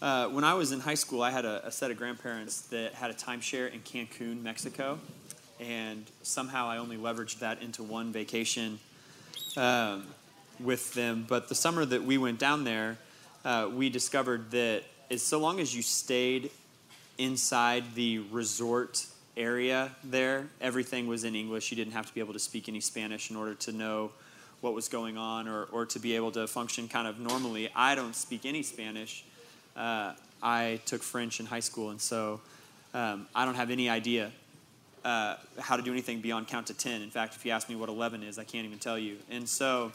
Uh, when I was in high school, I had a, a set of grandparents that had a timeshare in Cancun, Mexico, and somehow I only leveraged that into one vacation um, with them. But the summer that we went down there, uh, we discovered that as so long as you stayed inside the resort area there, everything was in English. You didn't have to be able to speak any Spanish in order to know what was going on or, or to be able to function kind of normally. I don't speak any Spanish. Uh, I took French in high school, and so um, I don't have any idea uh, how to do anything beyond count to 10. In fact, if you ask me what 11 is, I can't even tell you. And so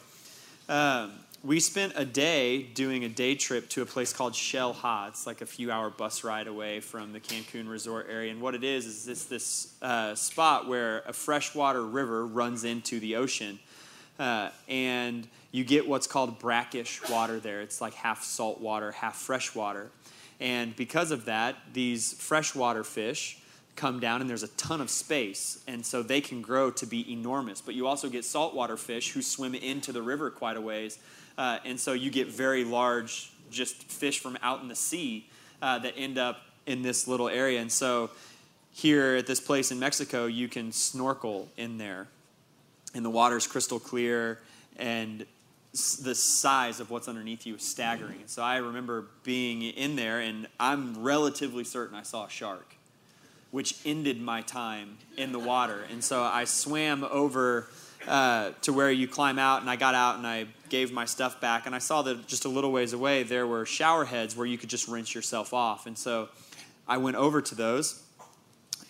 um, we spent a day doing a day trip to a place called Xel-Há. It's like a few hour bus ride away from the Cancun resort area. And what it is, is it's this uh, spot where a freshwater river runs into the ocean. Uh, and you get what's called brackish water there. It's like half salt water, half fresh water. And because of that, these freshwater fish come down and there's a ton of space. And so they can grow to be enormous. But you also get saltwater fish who swim into the river quite a ways. Uh, and so you get very large, just fish from out in the sea uh, that end up in this little area. And so here at this place in Mexico, you can snorkel in there. And the water's crystal clear. And the size of what's underneath you is staggering. so I remember being in there, and I'm relatively certain I saw a shark, which ended my time in the water. And so I swam over uh, to where you climb out, and I got out and I gave my stuff back, and I saw that just a little ways away there were shower heads where you could just rinse yourself off. And so I went over to those,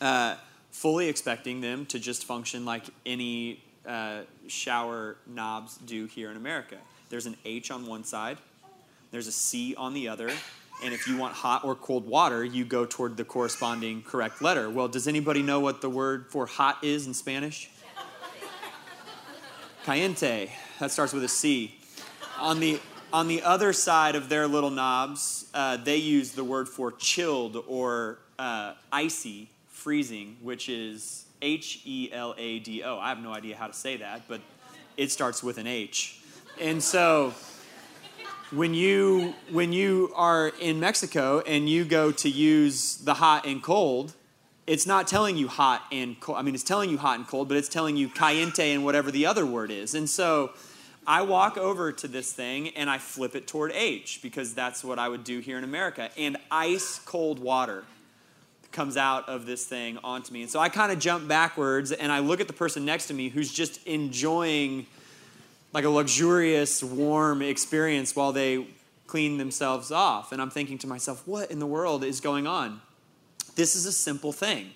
uh, fully expecting them to just function like any uh, shower knobs do here in America. There's an H on one side, there's a C on the other, and if you want hot or cold water, you go toward the corresponding correct letter. Well, does anybody know what the word for hot is in Spanish? Caliente. That starts with a C. On the on the other side of their little knobs, uh, they use the word for chilled or uh, icy, freezing, which is H E L A D O. I have no idea how to say that, but it starts with an H. And so when you when you are in Mexico and you go to use the hot and cold, it's not telling you hot and cold. I mean, it's telling you hot and cold, but it's telling you caliente and whatever the other word is. And so I walk over to this thing and I flip it toward H because that's what I would do here in America. And ice cold water comes out of this thing onto me. And so I kind of jump backwards and I look at the person next to me who's just enjoying like a luxurious, warm experience while they clean themselves off. And I'm thinking to myself, what in the world is going on? This is a simple thing.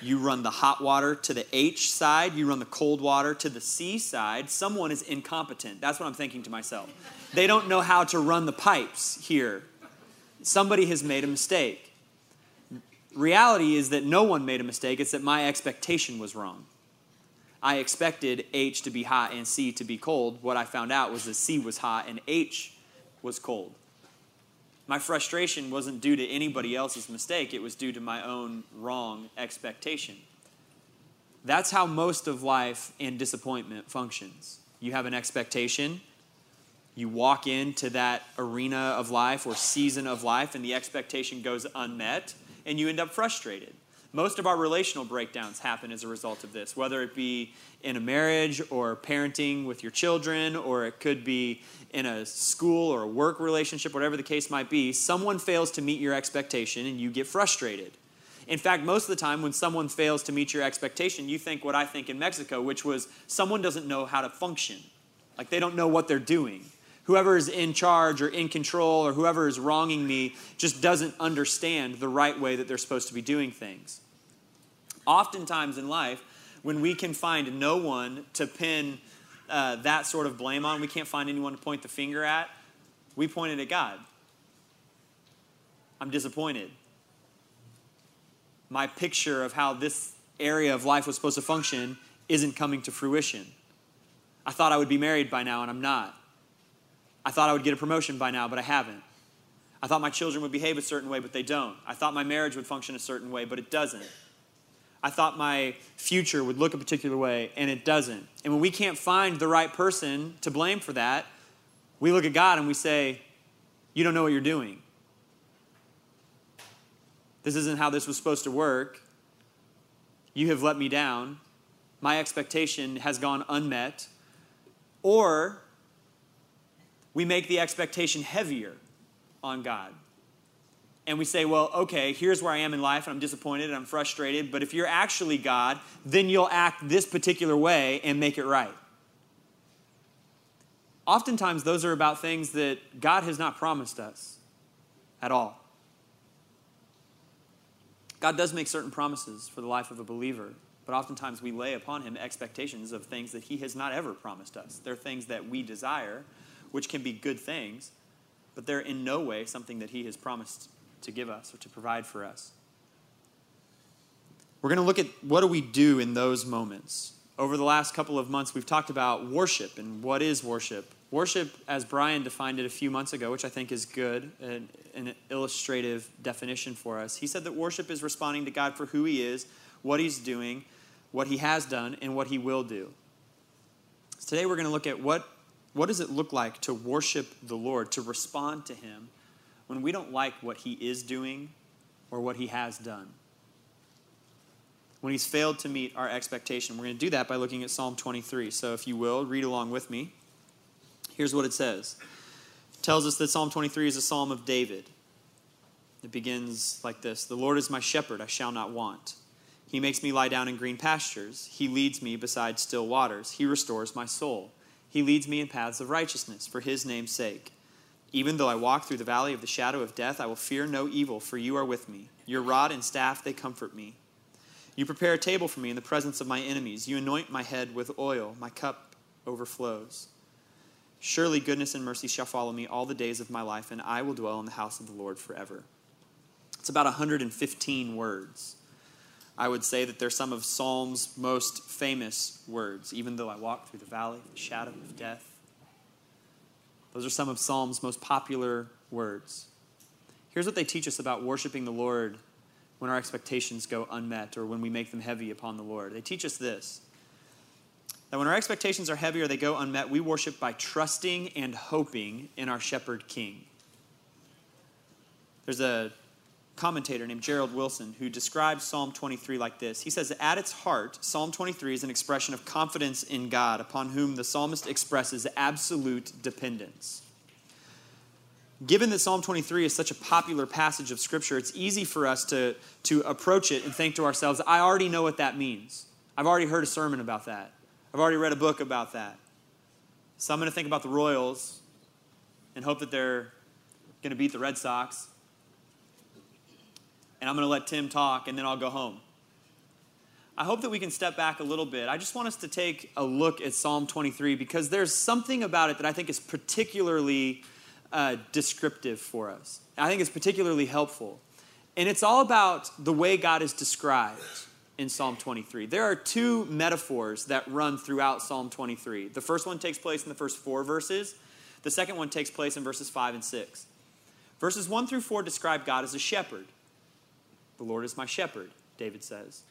You run the hot water to the H side, you run the cold water to the C side. Someone is incompetent. That's what I'm thinking to myself. They don't know how to run the pipes here. Somebody has made a mistake reality is that no one made a mistake, it's that my expectation was wrong. I expected H to be hot and C to be cold. What I found out was that C was hot and H was cold. My frustration wasn't due to anybody else's mistake, it was due to my own wrong expectation. That's how most of life and disappointment functions. You have an expectation, you walk into that arena of life or season of life, and the expectation goes unmet and you end up frustrated. Most of our relational breakdowns happen as a result of this, whether it be in a marriage or parenting with your children, or it could be in a school or a work relationship, whatever the case might be. Someone fails to meet your expectation and you get frustrated. In fact, most of the time when someone fails to meet your expectation, you think what I think in Mexico, which was someone doesn't know how to function. Like they don't know what they're doing whoever is in charge or in control or whoever is wronging me just doesn't understand the right way that they're supposed to be doing things. Oftentimes in life, when we can find no one to pin uh, that sort of blame on, we can't find anyone to point the finger at, we point it at God. I'm disappointed. My picture of how this area of life was supposed to function isn't coming to fruition. I thought I would be married by now, and I'm not. I thought I would get a promotion by now, but I haven't. I thought my children would behave a certain way, but they don't. I thought my marriage would function a certain way, but it doesn't. I thought my future would look a particular way, and it doesn't. And when we can't find the right person to blame for that, we look at God and we say, You don't know what you're doing. This isn't how this was supposed to work. You have let me down. My expectation has gone unmet. Or we make the expectation heavier on God. And we say, well, okay, here's where I am in life, and I'm disappointed and I'm frustrated, but if you're actually God, then you'll act this particular way and make it right. Oftentimes, those are about things that God has not promised us at all. God does make certain promises for the life of a believer, but oftentimes we lay upon him expectations of things that he has not ever promised us. They're things that we desire, which can be good things, but they're in no way something that he has promised to give us or to provide for us. We're going to look at what do we do in those moments. Over the last couple of months, we've talked about worship and what is worship. Worship, as Brian defined it a few months ago, which I think is good, an, an illustrative definition for us. He said that worship is responding to God for who He is, what He's doing, what He has done, and what He will do. Today we're going to look at what, what does it look like to worship the Lord, to respond to Him when we don't like what He is doing or what He has done. When He's failed to meet our expectation. We're going to do that by looking at Psalm 23. So if you will, read along with me. Here's what it says it tells us that Psalm 23 is a psalm of David. It begins like this The Lord is my shepherd, I shall not want. He makes me lie down in green pastures. He leads me beside still waters. He restores my soul. He leads me in paths of righteousness for his name's sake. Even though I walk through the valley of the shadow of death, I will fear no evil, for you are with me. Your rod and staff, they comfort me. You prepare a table for me in the presence of my enemies. You anoint my head with oil. My cup overflows. Surely goodness and mercy shall follow me all the days of my life, and I will dwell in the house of the Lord forever. It's about 115 words. I would say that they're some of Psalm's most famous words, even though I walk through the valley of the shadow of death. Those are some of Psalm's most popular words. Here's what they teach us about worshiping the Lord when our expectations go unmet or when we make them heavy upon the Lord. They teach us this that when our expectations are heavy or they go unmet, we worship by trusting and hoping in our shepherd king. There's a commentator named Gerald Wilson who describes Psalm 23 like this. He says, At its heart, Psalm 23 is an expression of confidence in God, upon whom the psalmist expresses absolute dependence. Given that Psalm 23 is such a popular passage of Scripture, it's easy for us to, to approach it and think to ourselves, I already know what that means. I've already heard a sermon about that. I've already read a book about that. So I'm going to think about the Royals and hope that they're going to beat the Red Sox. And I'm going to let Tim talk, and then I'll go home. I hope that we can step back a little bit. I just want us to take a look at Psalm 23 because there's something about it that I think is particularly uh, descriptive for us. I think it's particularly helpful. And it's all about the way God is described in Psalm 23. There are two metaphors that run throughout Psalm 23. The first one takes place in the first four verses, the second one takes place in verses 5 and 6. Verses 1 through 4 describe God as a shepherd. The Lord is my shepherd, David says.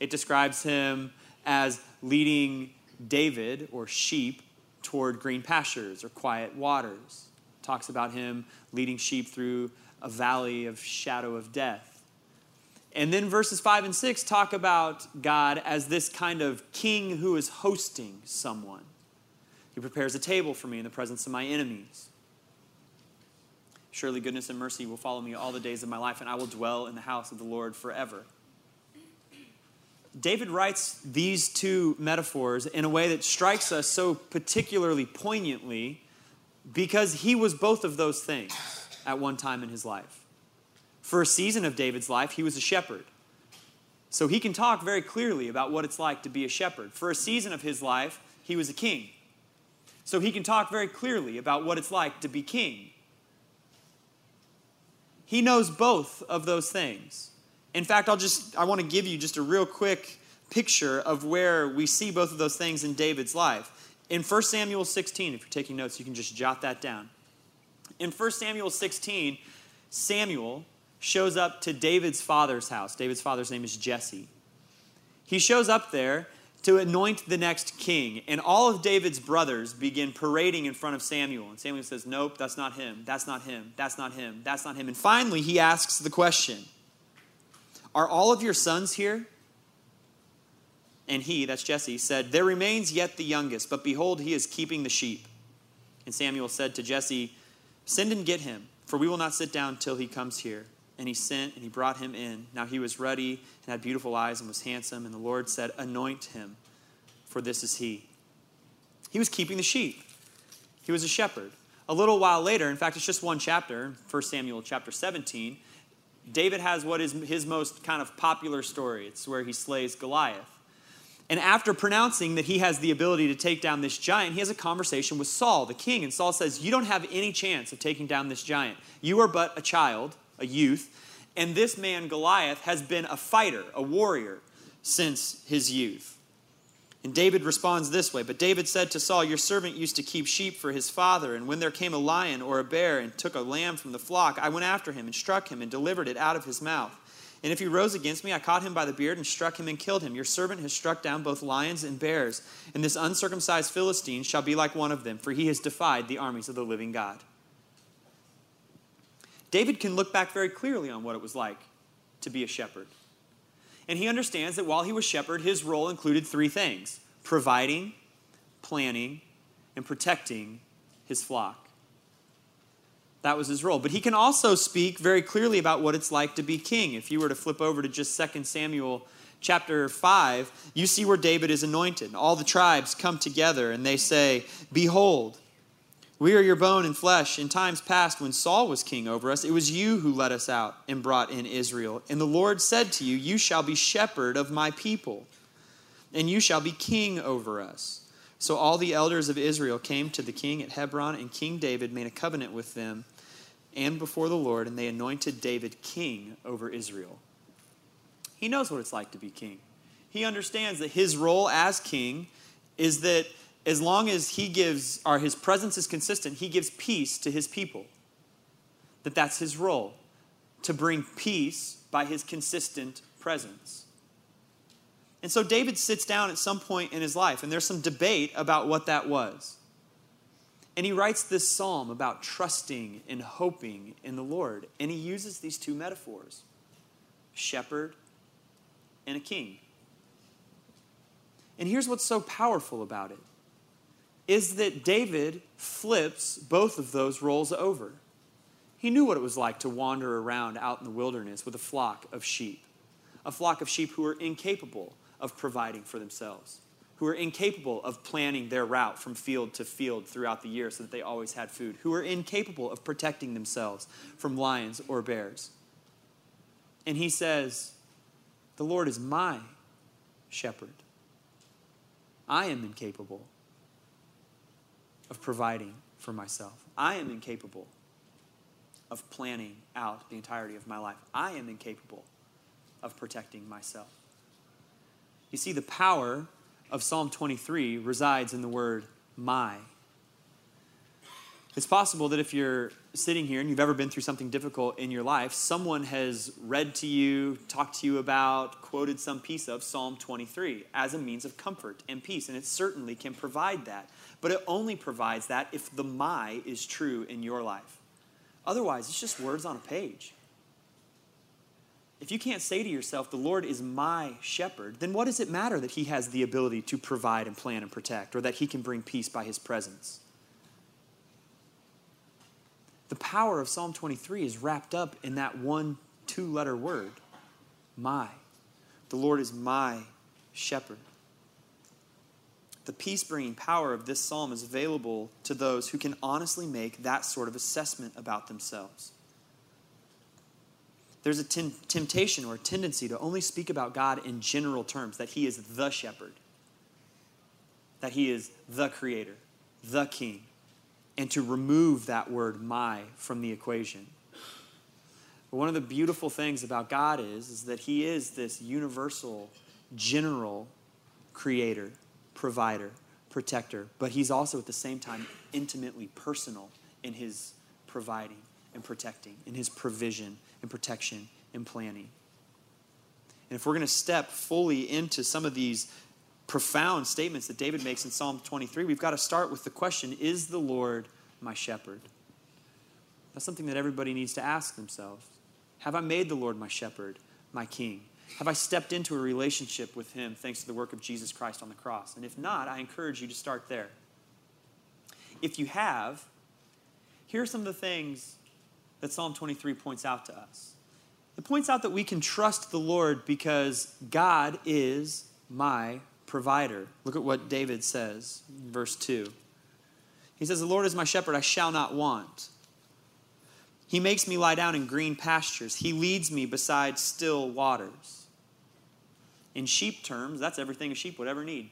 It describes him as leading David or sheep toward green pastures or quiet waters. It talks about him leading sheep through a valley of shadow of death. And then verses 5 and 6 talk about God as this kind of king who is hosting someone. He prepares a table for me in the presence of my enemies. Surely goodness and mercy will follow me all the days of my life, and I will dwell in the house of the Lord forever. David writes these two metaphors in a way that strikes us so particularly poignantly because he was both of those things at one time in his life. For a season of David's life, he was a shepherd. So he can talk very clearly about what it's like to be a shepherd. For a season of his life, he was a king. So he can talk very clearly about what it's like to be king. He knows both of those things. In fact, I'll just I want to give you just a real quick picture of where we see both of those things in David's life. In 1 Samuel 16, if you're taking notes, you can just jot that down. In 1 Samuel 16, Samuel shows up to David's father's house. David's father's name is Jesse. He shows up there to anoint the next king, and all of David's brothers begin parading in front of Samuel. And Samuel says, Nope, that's not him. That's not him. That's not him. That's not him. And finally, he asks the question Are all of your sons here? And he, that's Jesse, said, There remains yet the youngest, but behold, he is keeping the sheep. And Samuel said to Jesse, Send and get him, for we will not sit down till he comes here. And he sent, and he brought him in. Now he was ruddy and had beautiful eyes and was handsome. And the Lord said, Anoint him, for this is he. He was keeping the sheep, he was a shepherd. A little while later, in fact, it's just one chapter, 1 Samuel chapter 17, David has what is his most kind of popular story. It's where he slays Goliath. And after pronouncing that he has the ability to take down this giant, he has a conversation with Saul, the king. And Saul says, You don't have any chance of taking down this giant. You are but a child, a youth. And this man, Goliath, has been a fighter, a warrior, since his youth. And David responds this way But David said to Saul, Your servant used to keep sheep for his father, and when there came a lion or a bear and took a lamb from the flock, I went after him and struck him and delivered it out of his mouth. And if he rose against me, I caught him by the beard and struck him and killed him. Your servant has struck down both lions and bears, and this uncircumcised Philistine shall be like one of them, for he has defied the armies of the living God. David can look back very clearly on what it was like to be a shepherd. And he understands that while he was shepherd, his role included three things providing, planning, and protecting his flock. That was his role. But he can also speak very clearly about what it's like to be king. If you were to flip over to just 2 Samuel chapter 5, you see where David is anointed. All the tribes come together and they say, Behold, we are your bone and flesh. In times past, when Saul was king over us, it was you who led us out and brought in Israel. And the Lord said to you, You shall be shepherd of my people, and you shall be king over us. So all the elders of Israel came to the king at Hebron, and King David made a covenant with them and before the Lord, and they anointed David king over Israel. He knows what it's like to be king. He understands that his role as king is that as long as he gives, or his presence is consistent, he gives peace to his people. That that's his role, to bring peace by his consistent presence. And so David sits down at some point in his life, and there's some debate about what that was. And he writes this psalm about trusting and hoping in the Lord. And he uses these two metaphors shepherd and a king. And here's what's so powerful about it is that David flips both of those roles over. He knew what it was like to wander around out in the wilderness with a flock of sheep, a flock of sheep who were incapable of providing for themselves who were incapable of planning their route from field to field throughout the year so that they always had food, who were incapable of protecting themselves from lions or bears. And he says, The Lord is my shepherd. I am incapable of providing for myself. I am incapable of planning out the entirety of my life. I am incapable of protecting myself. You see, the power of Psalm 23 resides in the word my. It's possible that if you're sitting here and you've ever been through something difficult in your life, someone has read to you, talked to you about, quoted some piece of Psalm 23 as a means of comfort and peace, and it certainly can provide that. But it only provides that if the my is true in your life. Otherwise, it's just words on a page. If you can't say to yourself, the Lord is my shepherd, then what does it matter that he has the ability to provide and plan and protect, or that he can bring peace by his presence? The power of Psalm 23 is wrapped up in that one two letter word, my. The Lord is my shepherd. The peace bringing power of this psalm is available to those who can honestly make that sort of assessment about themselves there's a temptation or a tendency to only speak about God in general terms that He is the shepherd, that He is the creator, the king, and to remove that word my from the equation. But one of the beautiful things about God is, is that He is this universal, general creator, provider, protector, but He's also at the same time intimately personal in His providing and protecting, in His provision and protection and planning. And if we're going to step fully into some of these profound statements that David makes in Psalm 23, we've got to start with the question Is the Lord my shepherd? That's something that everybody needs to ask themselves. Have I made the Lord my shepherd my King? Have I stepped into a relationship with Him thanks to the work of Jesus Christ on the cross? And if not, I encourage you to start there. If you have, here are some of the things that Psalm 23 points out to us. It points out that we can trust the Lord because God is my provider. Look at what David says, verse 2. He says, The Lord is my shepherd, I shall not want. He makes me lie down in green pastures. He leads me beside still waters. In sheep terms, that's everything a sheep would ever need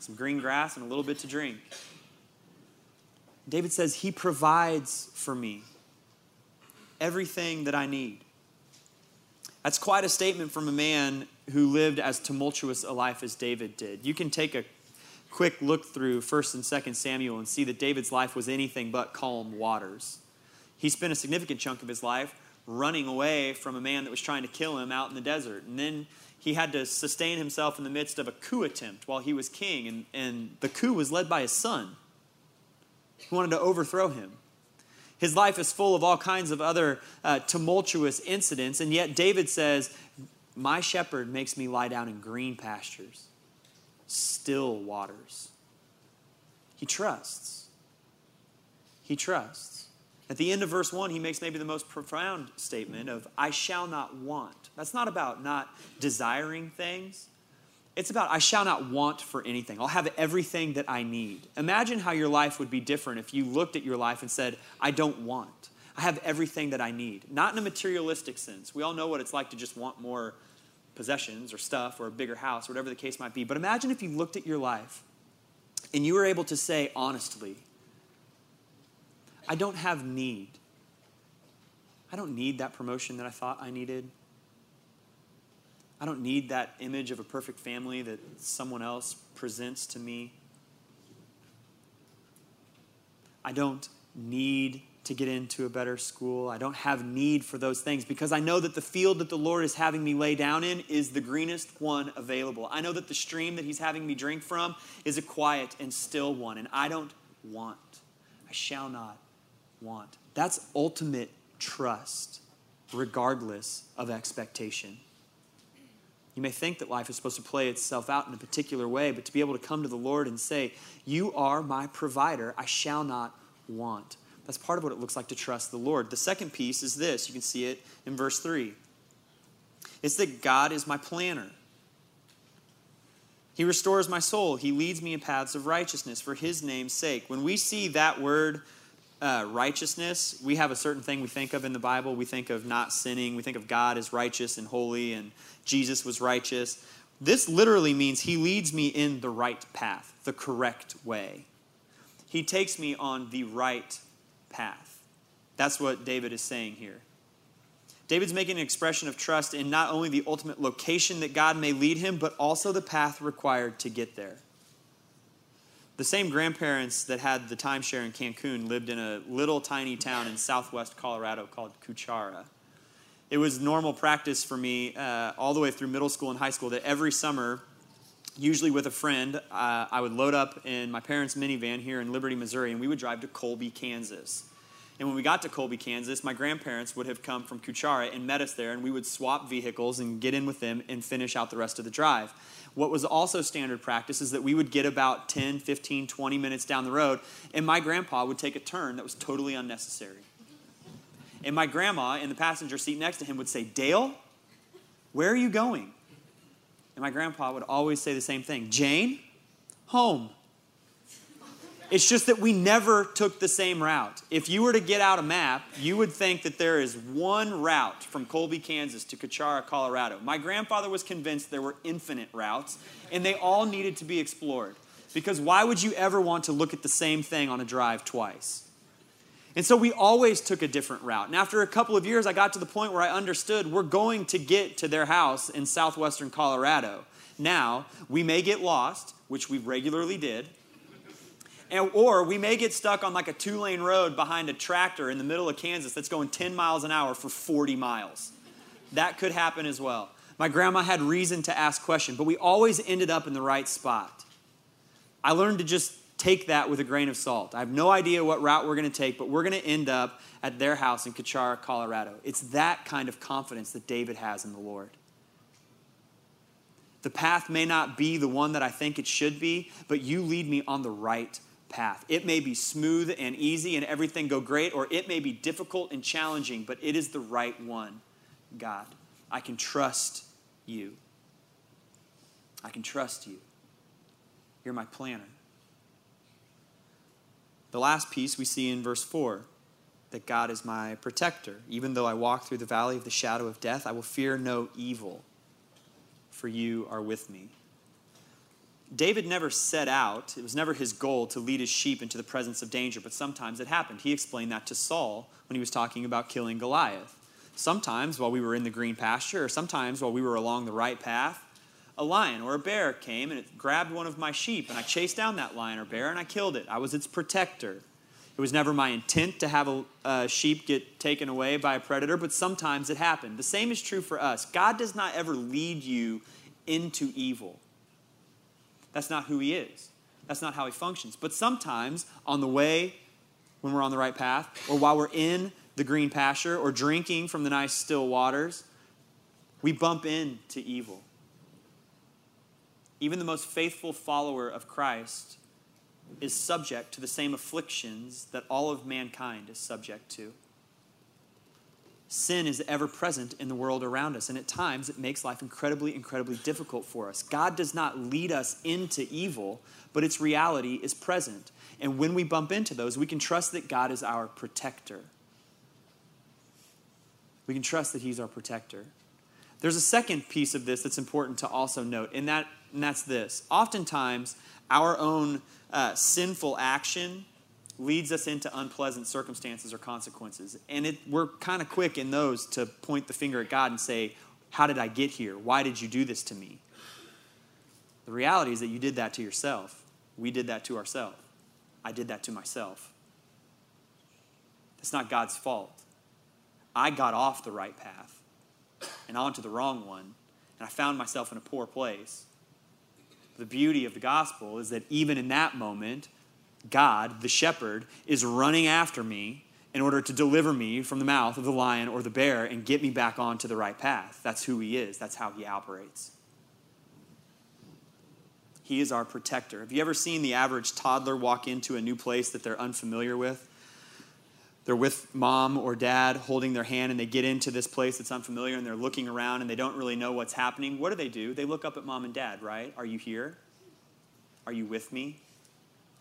some green grass and a little bit to drink. David says, He provides for me everything that I need. That's quite a statement from a man who lived as tumultuous a life as David did. You can take a quick look through 1st and 2nd Samuel and see that David's life was anything but calm waters. He spent a significant chunk of his life running away from a man that was trying to kill him out in the desert. And then he had to sustain himself in the midst of a coup attempt while he was king. And, and the coup was led by his son, who wanted to overthrow him. His life is full of all kinds of other uh, tumultuous incidents, and yet David says, My shepherd makes me lie down in green pastures, still waters. He trusts. He trusts. At the end of verse 1, he makes maybe the most profound statement of, I shall not want. That's not about not desiring things. It's about, I shall not want for anything. I'll have everything that I need. Imagine how your life would be different if you looked at your life and said, I don't want. I have everything that I need. Not in a materialistic sense. We all know what it's like to just want more possessions or stuff or a bigger house or whatever the case might be. But imagine if you looked at your life and you were able to say honestly, I don't have need. I don't need that promotion that I thought I needed. I don't need that image of a perfect family that someone else presents to me. I don't need to get into a better school. I don't have need for those things because I know that the field that the Lord is having me lay down in is the greenest one available. I know that the stream that He's having me drink from is a quiet and still one, and I don't want. I shall not want. That's ultimate trust, regardless of expectation. You may think that life is supposed to play itself out in a particular way, but to be able to come to the Lord and say, You are my provider, I shall not want. That's part of what it looks like to trust the Lord. The second piece is this you can see it in verse 3 it's that God is my planner. He restores my soul. He leads me in paths of righteousness for his name's sake. When we see that word uh, righteousness, we have a certain thing we think of in the Bible. We think of not sinning. We think of God as righteous and holy, and Jesus was righteous. This literally means he leads me in the right path, the correct way. He takes me on the right path. That's what David is saying here. David's making an expression of trust in not only the ultimate location that God may lead him, but also the path required to get there. The same grandparents that had the timeshare in Cancun lived in a little tiny town in southwest Colorado called Cuchara. It was normal practice for me uh, all the way through middle school and high school that every summer, usually with a friend, uh, I would load up in my parents' minivan here in Liberty, Missouri, and we would drive to Colby, Kansas. And when we got to Colby, Kansas, my grandparents would have come from Cuchara and met us there, and we would swap vehicles and get in with them and finish out the rest of the drive. What was also standard practice is that we would get about 10, 15, 20 minutes down the road, and my grandpa would take a turn that was totally unnecessary. And my grandma in the passenger seat next to him would say, Dale, where are you going? And my grandpa would always say the same thing Jane, home. It's just that we never took the same route. If you were to get out a map, you would think that there is one route from Colby, Kansas to Cuchara, Colorado. My grandfather was convinced there were infinite routes, and they all needed to be explored. Because why would you ever want to look at the same thing on a drive twice? And so we always took a different route. And after a couple of years, I got to the point where I understood we're going to get to their house in southwestern Colorado. Now, we may get lost, which we regularly did and, or we may get stuck on like a two lane road behind a tractor in the middle of Kansas that's going 10 miles an hour for 40 miles. That could happen as well. My grandma had reason to ask questions, but we always ended up in the right spot. I learned to just take that with a grain of salt. I have no idea what route we're going to take, but we're going to end up at their house in Cuchara, Colorado. It's that kind of confidence that David has in the Lord. The path may not be the one that I think it should be, but you lead me on the right path. It may be smooth and easy and everything go great, or it may be difficult and challenging, but it is the right one, God. I can trust you. I can trust you. You're my planner. The last piece we see in verse 4 that God is my protector. Even though I walk through the valley of the shadow of death, I will fear no evil, for you are with me. David never set out, it was never his goal to lead his sheep into the presence of danger, but sometimes it happened. He explained that to Saul when he was talking about killing Goliath. Sometimes while we were in the green pasture, or sometimes while we were along the right path, a lion or a bear came and it grabbed one of my sheep, and I chased down that lion or bear and I killed it. I was its protector. It was never my intent to have a, a, sheep get taken away by a predator, but sometimes it happened. The same is true for us. God does not ever lead you into evil. That's not who He is, that's not how He functions. But sometimes on the way, when we're on the right path, or while we're in the green pasture, or drinking from the nice still waters, we bump into evil. Even the most faithful follower of Christ is subject to the same afflictions that all of mankind is subject to. Sin is ever present in the world around us, and at times it makes life incredibly, incredibly difficult for us. God does not lead us into evil, but its reality is present. And when we bump into those, we can trust that God is our protector. We can trust that He's our protector. There's a second piece of this that's important to also note, and, that, and that's this. Oftentimes, our own uh, sinful action leads us into unpleasant circumstances or consequences. And it, we're kind of quick in those to point the finger at God and say, How did I get here? Why did you do this to me? The reality is that you did that to yourself. We did that to ourselves. I did that to myself. It's not God's fault. I got off the right path and onto the wrong one, and I found myself in a poor place the beauty of the gospel is that even in that moment, God, the shepherd, is running after me in order to deliver me from the mouth of the lion or the bear and get me back onto the right path. That's who he is, that's how he operates. He is our protector. Have you ever seen the average toddler walk into a new place that they're unfamiliar with? they're with mom or dad holding their hand and they get into this place that's unfamiliar and they're looking around and they don't really know what's happening, what do they do? They look up at mom and dad, right? Are you here? Are you with me?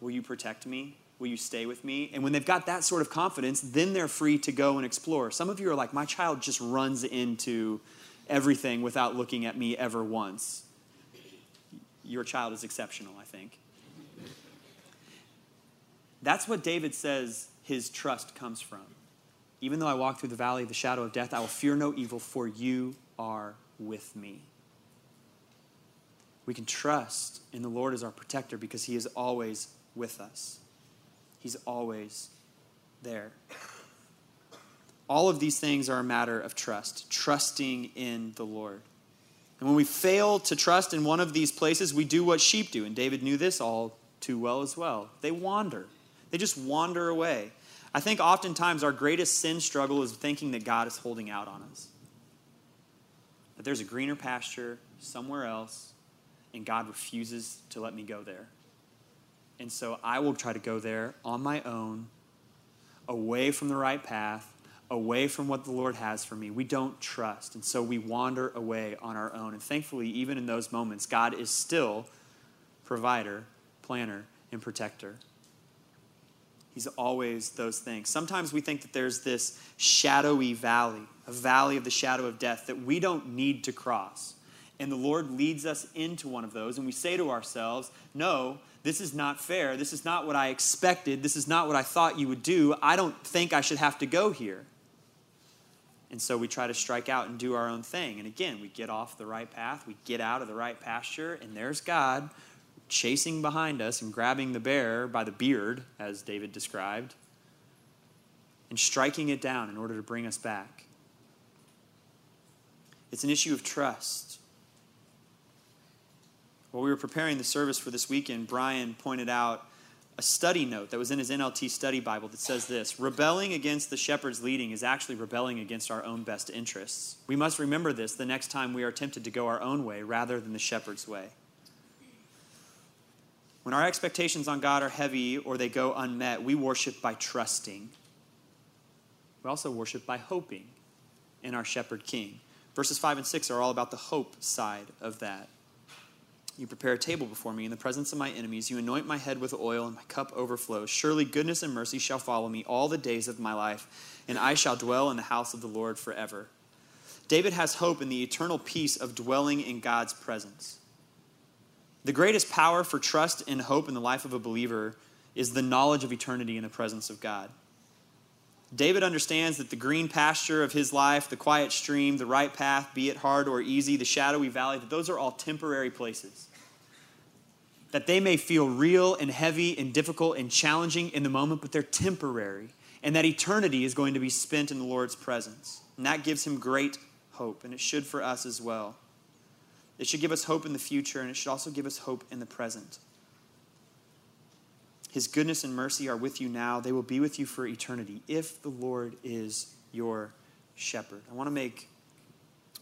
Will you protect me? Will you stay with me? And when they've got that sort of confidence, then they're free to go and explore. Some of you are like, my child just runs into everything without looking at me ever once. Your child is exceptional, I think. That's what David says his trust comes from. Even though I walk through the valley of the shadow of death, I will fear no evil, for you are with me. We can trust in the Lord as our protector because he is always with us. He's always there. All of these things are a matter of trust, trusting in the Lord. And when we fail to trust in one of these places, we do what sheep do. And David knew this all too well as well. They wander, they just wander away. I think oftentimes our greatest sin struggle is thinking that God is holding out on us. That there's a greener pasture somewhere else, and God refuses to let me go there. And so I will try to go there on my own, away from the right path, away from what the Lord has for me. We don't trust. And so we wander away on our own. And thankfully, even in those moments, God is still provider, planner, and protector. He's always those things. Sometimes we think that there's this shadowy valley, a valley of the shadow of death that we don't need to cross. And the Lord leads us into one of those, and we say to ourselves, No, this is not fair. This is not what I expected. This is not what I thought you would do. I don't think I should have to go here. And so we try to strike out and do our own thing. And again, we get off the right path, we get out of the right pasture, and there's God chasing behind us and grabbing the bear by the beard, as David described, and striking it down in order to bring us back. It's an issue of trust. While we were preparing the service for this weekend, Brian pointed out a study note that was in his NLT study Bible that says this Rebelling against the shepherd's leading is actually rebelling against our own best interests. We must remember this the next time we are tempted to go our own way rather than the shepherd's way. When our expectations on God are heavy or they go unmet, we worship by trusting. We also worship by hoping in our shepherd king. Verses 5 and 6 are all about the hope side of that. You prepare a table before me in the presence of my enemies. You anoint my head with oil, and my cup overflows. Surely goodness and mercy shall follow me all the days of my life, and I shall dwell in the house of the Lord forever. David has hope in the eternal peace of dwelling in God's presence. The greatest power for trust and hope in the life of a believer is the knowledge of eternity in the presence of God. David understands that the green pasture of his life, the quiet stream, the right path, be it hard or easy, the shadowy valley, that those are all temporary places. That they may feel real and heavy and difficult and challenging in the moment, but they're temporary. And that eternity is going to be spent in the Lord's presence. And that gives him great hope, and it should for us as well. It should give us hope in the future, and it should also give us hope in the present. His goodness and mercy are with you now. They will be with you for eternity if the Lord is your shepherd. I want to make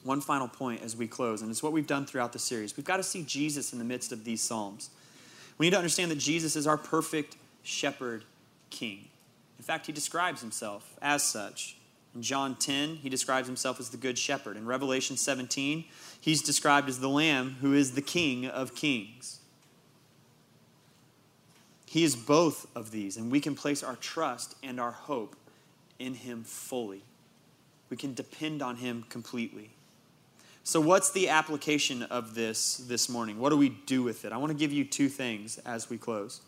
one final point as we close, and it's what we've done throughout the series. We've got to see Jesus in the midst of these Psalms. We need to understand that Jesus is our perfect shepherd king. In fact, he describes himself as such. In John 10, he describes himself as the good shepherd. In Revelation 17, he's described as the lamb who is the king of kings. He is both of these, and we can place our trust and our hope in Him fully. We can depend on Him completely. So, what's the application of this this morning? What do we do with it? I want to give you two things as we close.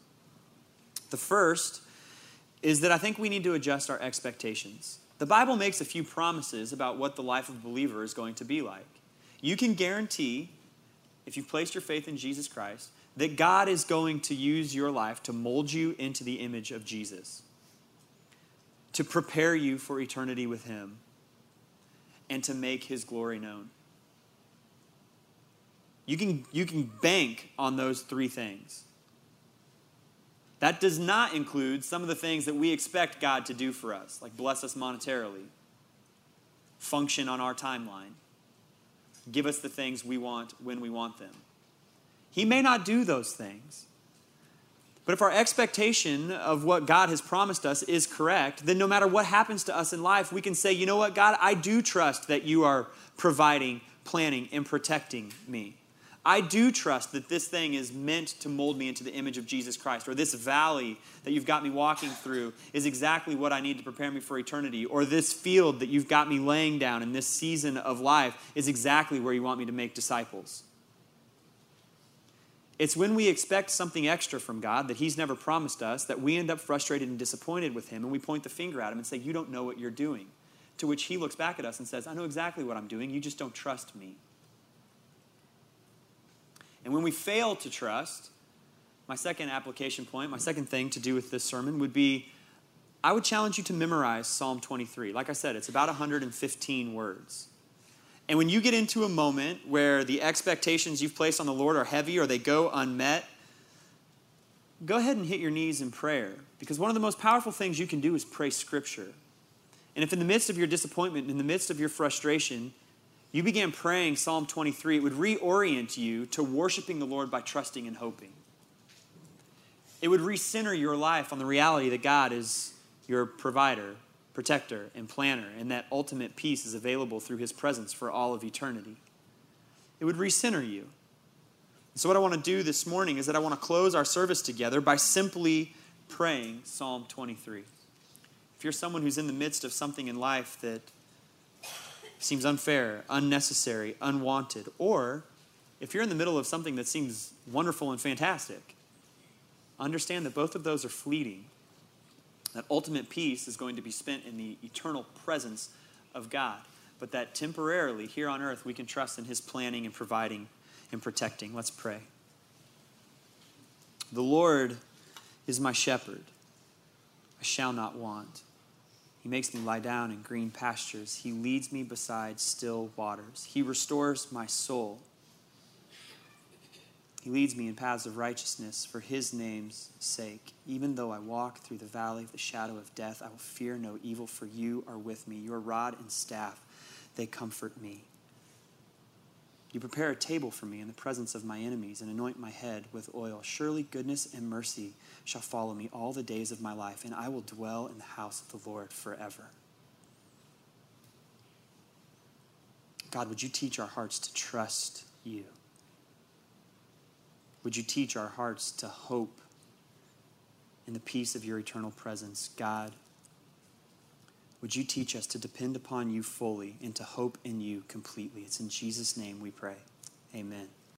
The first is that I think we need to adjust our expectations. The Bible makes a few promises about what the life of a believer is going to be like. You can guarantee, if you've placed your faith in Jesus Christ, that God is going to use your life to mold you into the image of Jesus, to prepare you for eternity with Him, and to make His glory known. You can, you can bank on those three things. That does not include some of the things that we expect God to do for us, like bless us monetarily, function on our timeline, give us the things we want when we want them. He may not do those things. But if our expectation of what God has promised us is correct, then no matter what happens to us in life, we can say, you know what, God, I do trust that you are providing, planning, and protecting me. I do trust that this thing is meant to mold me into the image of Jesus Christ, or this valley that you've got me walking through is exactly what I need to prepare me for eternity, or this field that you've got me laying down in this season of life is exactly where you want me to make disciples. It's when we expect something extra from God that He's never promised us that we end up frustrated and disappointed with Him and we point the finger at Him and say, You don't know what you're doing. To which He looks back at us and says, I know exactly what I'm doing, you just don't trust me. And when we fail to trust, my second application point, my second thing to do with this sermon would be I would challenge you to memorize Psalm 23. Like I said, it's about 115 words. And when you get into a moment where the expectations you've placed on the Lord are heavy or they go unmet, go ahead and hit your knees in prayer. Because one of the most powerful things you can do is pray Scripture. And if in the midst of your disappointment, in the midst of your frustration, you began praying Psalm 23, it would reorient you to worshiping the Lord by trusting and hoping. It would recenter your life on the reality that God is your provider, protector, and planner, and that ultimate peace is available through his presence for all of eternity. It would recenter you. So, what I want to do this morning is that I want to close our service together by simply praying Psalm 23. If you're someone who's in the midst of something in life that seems unfair, unnecessary, unwanted, or if you're in the middle of something that seems wonderful and fantastic, understand that both of those are fleeting that ultimate peace is going to be spent in the eternal presence of God, but that temporarily here on earth we can trust in His planning and providing and protecting. Let's pray. The Lord is my shepherd, I shall not want. He makes me lie down in green pastures. He leads me beside still waters. He restores my soul. He leads me in paths of righteousness for his name's sake. Even though I walk through the valley of the shadow of death, I will fear no evil, for you are with me. Your rod and staff, they comfort me. You prepare a table for me in the presence of my enemies and anoint my head with oil. Surely goodness and mercy shall follow me all the days of my life, and I will dwell in the house of the Lord forever. God, would you teach our hearts to trust you? Would you teach our hearts to hope in the peace of your eternal presence? God, would you teach us to depend upon you fully and to hope in you completely? It's in Jesus' name we pray. Amen.